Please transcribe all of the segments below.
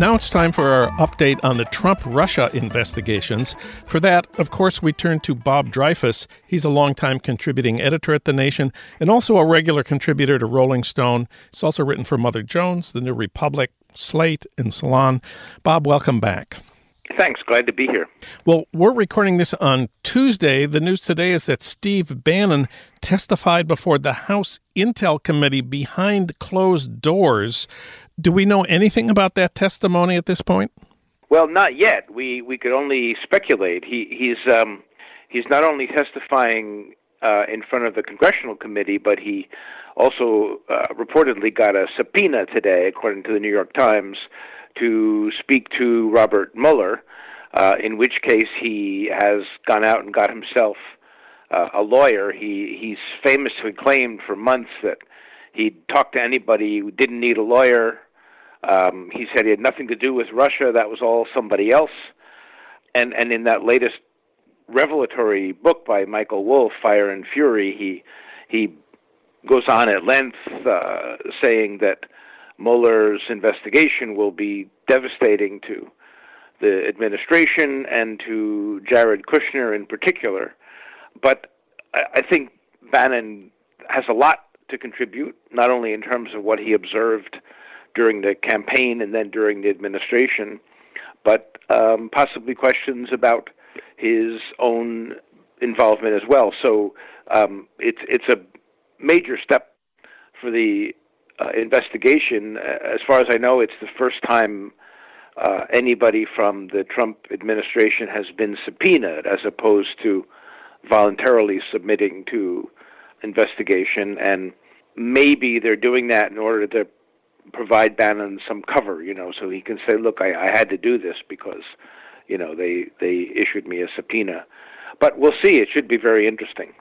Now it's time for our update on the Trump Russia investigations. For that, of course, we turn to Bob Dreyfuss. He's a longtime contributing editor at The Nation and also a regular contributor to Rolling Stone. He's also written for Mother Jones, The New Republic, Slate, and Salon. Bob, welcome back. Thanks. Glad to be here. Well, we're recording this on Tuesday. The news today is that Steve Bannon testified before the House Intel Committee behind closed doors do we know anything about that testimony at this point? Well, not yet. We we could only speculate. He he's um, he's not only testifying uh, in front of the congressional committee, but he also uh, reportedly got a subpoena today, according to the New York Times, to speak to Robert Mueller. Uh, in which case, he has gone out and got himself uh, a lawyer. He he's famously claimed for months that he'd talk to anybody who didn't need a lawyer um, he said he had nothing to do with Russia. That was all somebody else. And and in that latest revelatory book by Michael Wolff, Fire and Fury, he he goes on at length uh, saying that Mueller's investigation will be devastating to the administration and to Jared Kushner in particular. But I, think Bannon has a lot to contribute, not only in terms of what he observed during the campaign and then during the administration, but um, possibly questions about his own involvement as well. So um, it's it's a major step for the uh, investigation. As far as I know, it's the first time uh, anybody from the Trump administration has been subpoenaed, as opposed to voluntarily submitting to investigation. And maybe they're doing that in order to provide Bannon some cover, you know, so he can say, "Look, I, I had to do this because, you know, they they issued me a subpoena." But we'll see. It should be very interesting.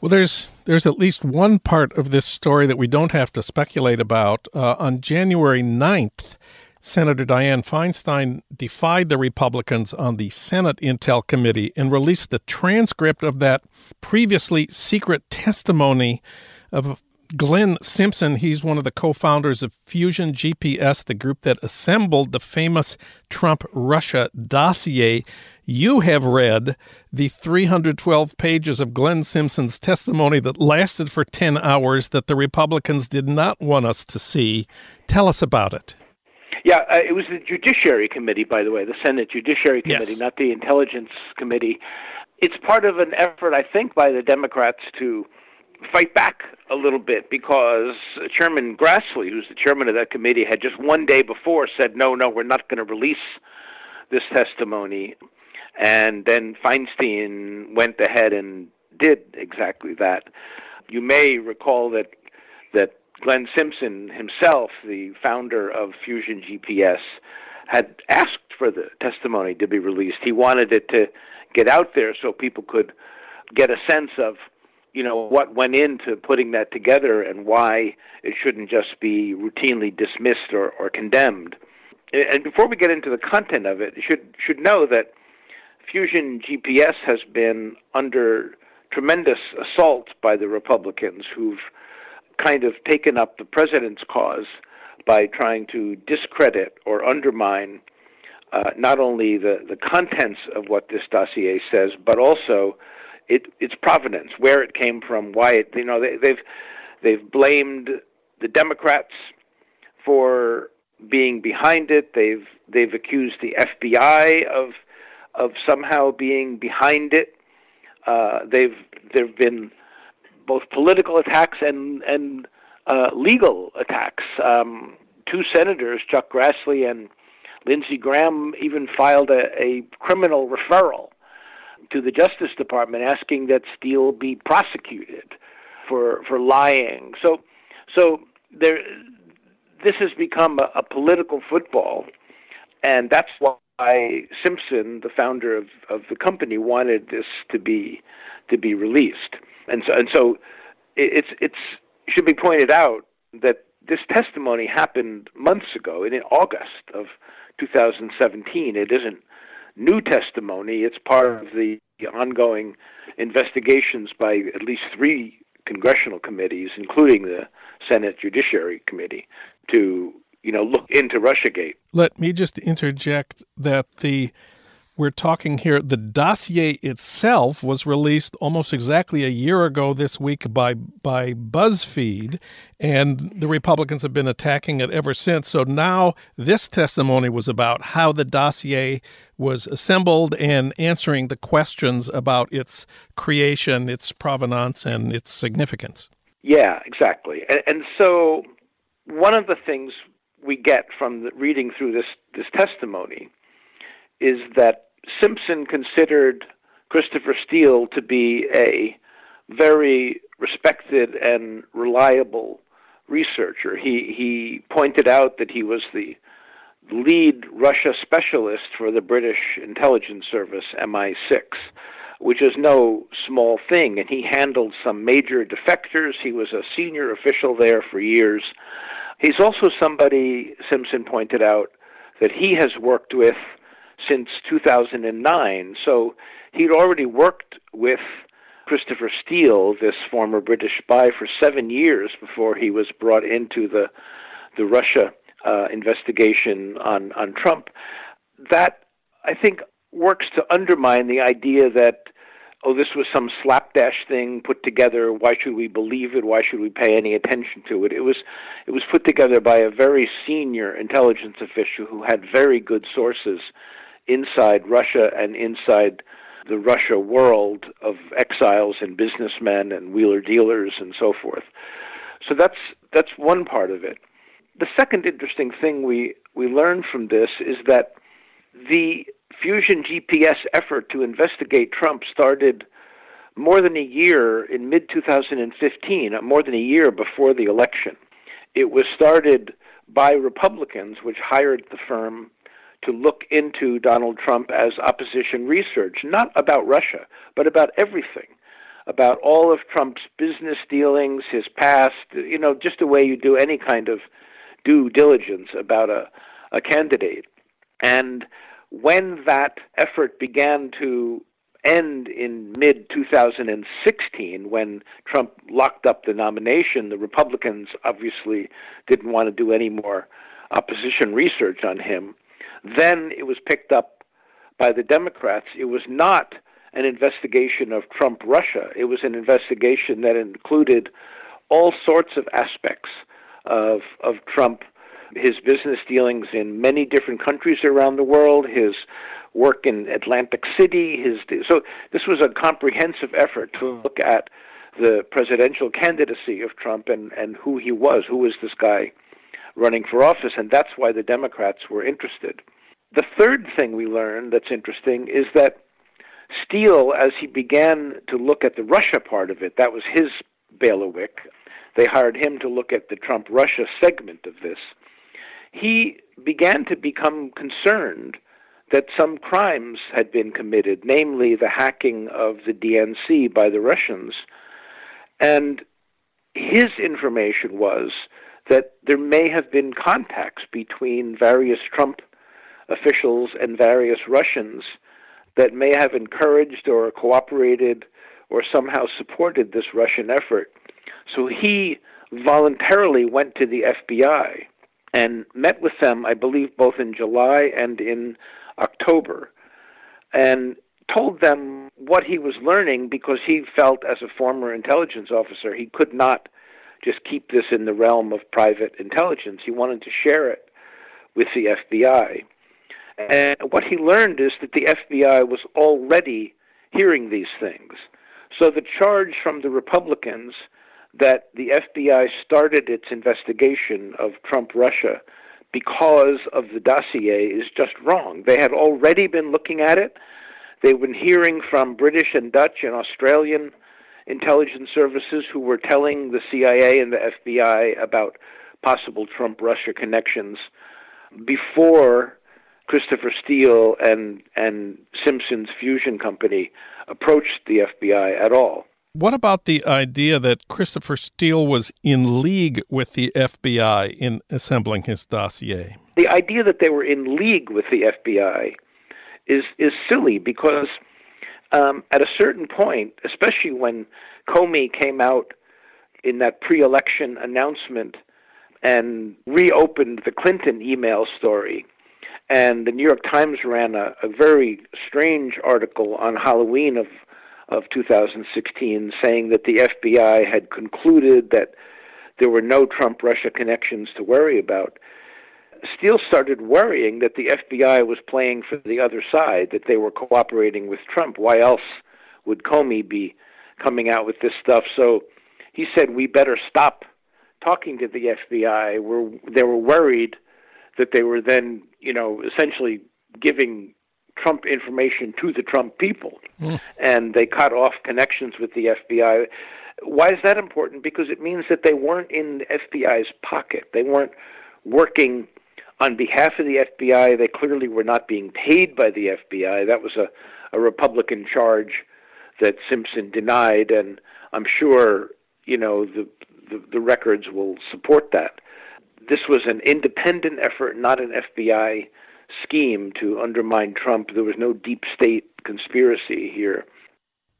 Well, there's there's at least one part of this story that we don't have to speculate about. Uh, on January 9th, Senator Dianne Feinstein defied the Republicans on the Senate Intel Committee and released the transcript of that previously secret testimony of Glenn Simpson, he's one of the co founders of Fusion GPS, the group that assembled the famous Trump Russia dossier. You have read the 312 pages of Glenn Simpson's testimony that lasted for 10 hours that the Republicans did not want us to see. Tell us about it. Yeah, uh, it was the Judiciary Committee, by the way, the Senate Judiciary Committee, yes. not the Intelligence Committee. It's part of an effort, I think, by the Democrats to fight back a little bit because Chairman Grassley, who's the chairman of that committee, had just one day before said, no, no, we're not going to release this testimony. And then Feinstein went ahead and did exactly that. You may recall that that Glenn Simpson himself, the founder of Fusion GPS, had asked for the testimony to be released. He wanted it to get out there so people could get a sense of you know what went into putting that together and why it shouldn't just be routinely dismissed or, or condemned. And before we get into the content of it, you should should know that Fusion GPS has been under tremendous assault by the Republicans who've kind of taken up the president's cause by trying to discredit or undermine uh, not only the, the contents of what this dossier says, but also it, its provenance, where it came from, why it. You know, they, they've they've blamed the Democrats for being behind it. They've they've accused the FBI of of somehow being behind it. Uh, they've there've been both political attacks and and uh, legal attacks. Um, two senators, Chuck Grassley and Lindsey Graham, even filed a, a criminal referral to the Justice Department asking that Steele be prosecuted for for lying. So so there this has become a, a political football, and that's why Simpson, the founder of, of the company, wanted this to be to be released. And so and so it's it's it should be pointed out that this testimony happened months ago in August of 2017. It isn't new testimony. It's part of the ongoing investigations by at least three congressional committees, including the Senate Judiciary Committee, to you know, look into Russiagate. Let me just interject that the we're talking here, the dossier itself was released almost exactly a year ago this week by by BuzzFeed, and the Republicans have been attacking it ever since. So now this testimony was about how the dossier was assembled and answering the questions about its creation, its provenance, and its significance. Yeah, exactly. And, and so one of the things we get from the, reading through this this testimony is that Simpson considered Christopher Steele to be a very respected and reliable researcher. He he pointed out that he was the lead Russia specialist for the British intelligence service MI6, which is no small thing, and he handled some major defectors. He was a senior official there for years. He's also somebody Simpson pointed out that he has worked with since 2009. So he'd already worked with Christopher Steele, this former British spy, for seven years before he was brought into the the Russia uh, investigation on on Trump. That I think works to undermine the idea that oh, this was some slapdash thing put together. Why should we believe it? Why should we pay any attention to it? It was it was put together by a very senior intelligence official who had very good sources inside Russia and inside the Russia world of exiles and businessmen and wheeler dealers and so forth. So that's that's one part of it. The second interesting thing we we learned from this is that the Fusion GPS effort to investigate Trump started more than a year in mid 2015, uh, more than a year before the election. It was started by Republicans, which hired the firm to look into Donald Trump as opposition research, not about Russia, but about everything, about all of Trump's business dealings, his past, you know, just the way you do any kind of due diligence about a, a candidate. And when that effort began to end in mid 2016 when Trump locked up the nomination, the Republicans obviously didn't want to do any more opposition research on him. Then it was picked up by the Democrats. It was not an investigation of Trump Russia, it was an investigation that included all sorts of aspects of, of Trump, his business dealings in many different countries around the world, his work in Atlantic City. His so this was a comprehensive effort to hmm. look at the presidential candidacy of Trump and, and who he was, who was this guy running for office, and that's why the Democrats were interested. The third thing we learned that's interesting is that Steele, as he began to look at the Russia part of it, that was his bailiwick. They hired him to look at the Trump Russia segment of this. He began to become concerned that some crimes had been committed, namely the hacking of the DNC by the Russians. And his information was that there may have been contacts between various Trump officials and various Russians that may have encouraged or cooperated or somehow supported this Russian effort. So he voluntarily went to the FBI and met with them, I believe, both in July and in October, and told them what he was learning because he felt, as a former intelligence officer, he could not just keep this in the realm of private intelligence. He wanted to share it with the FBI. And what he learned is that the FBI was already hearing these things. So the charge from the Republicans that the FBI started its investigation of Trump Russia because of the dossier is just wrong. They had already been looking at it. They've been hearing from British and Dutch and Australian intelligence services who were telling the CIA and the FBI about possible Trump Russia connections before Christopher Steele and and Simpson's Fusion Company approached the FBI at all. What about the idea that Christopher Steele was in league with the FBI in assembling his dossier? The idea that they were in league with the FBI is is silly because um, at a certain point, especially when Comey came out in that pre-election announcement and reopened the Clinton email story. And the New York Times ran a, a very strange article on Halloween of of 2016 saying that the FBI had concluded that there were no Trump Russia connections to worry about. Steele started worrying that the FBI was playing for the other side, that they were cooperating with Trump. Why else would Comey be coming out with this stuff? So he said, We better stop talking to the FBI. We're, they were worried that they were then, you know, essentially giving Trump information to the Trump people. Mm. And they cut off connections with the FBI. Why is that important? Because it means that they weren't in the FBI's pocket. They weren't working on behalf of the FBI. They clearly were not being paid by the FBI. That was a, a Republican charge that Simpson denied, and I'm sure you know the, the the records will support that. This was an independent effort, not an FBI scheme to undermine Trump. There was no deep state conspiracy here.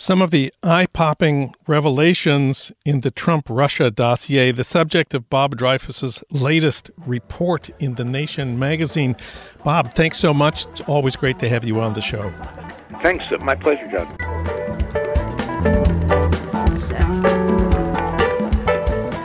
Some of the eye popping revelations in the Trump Russia dossier, the subject of Bob Dreyfuss's latest report in The Nation magazine. Bob, thanks so much. It's always great to have you on the show. Thanks. My pleasure, Jon.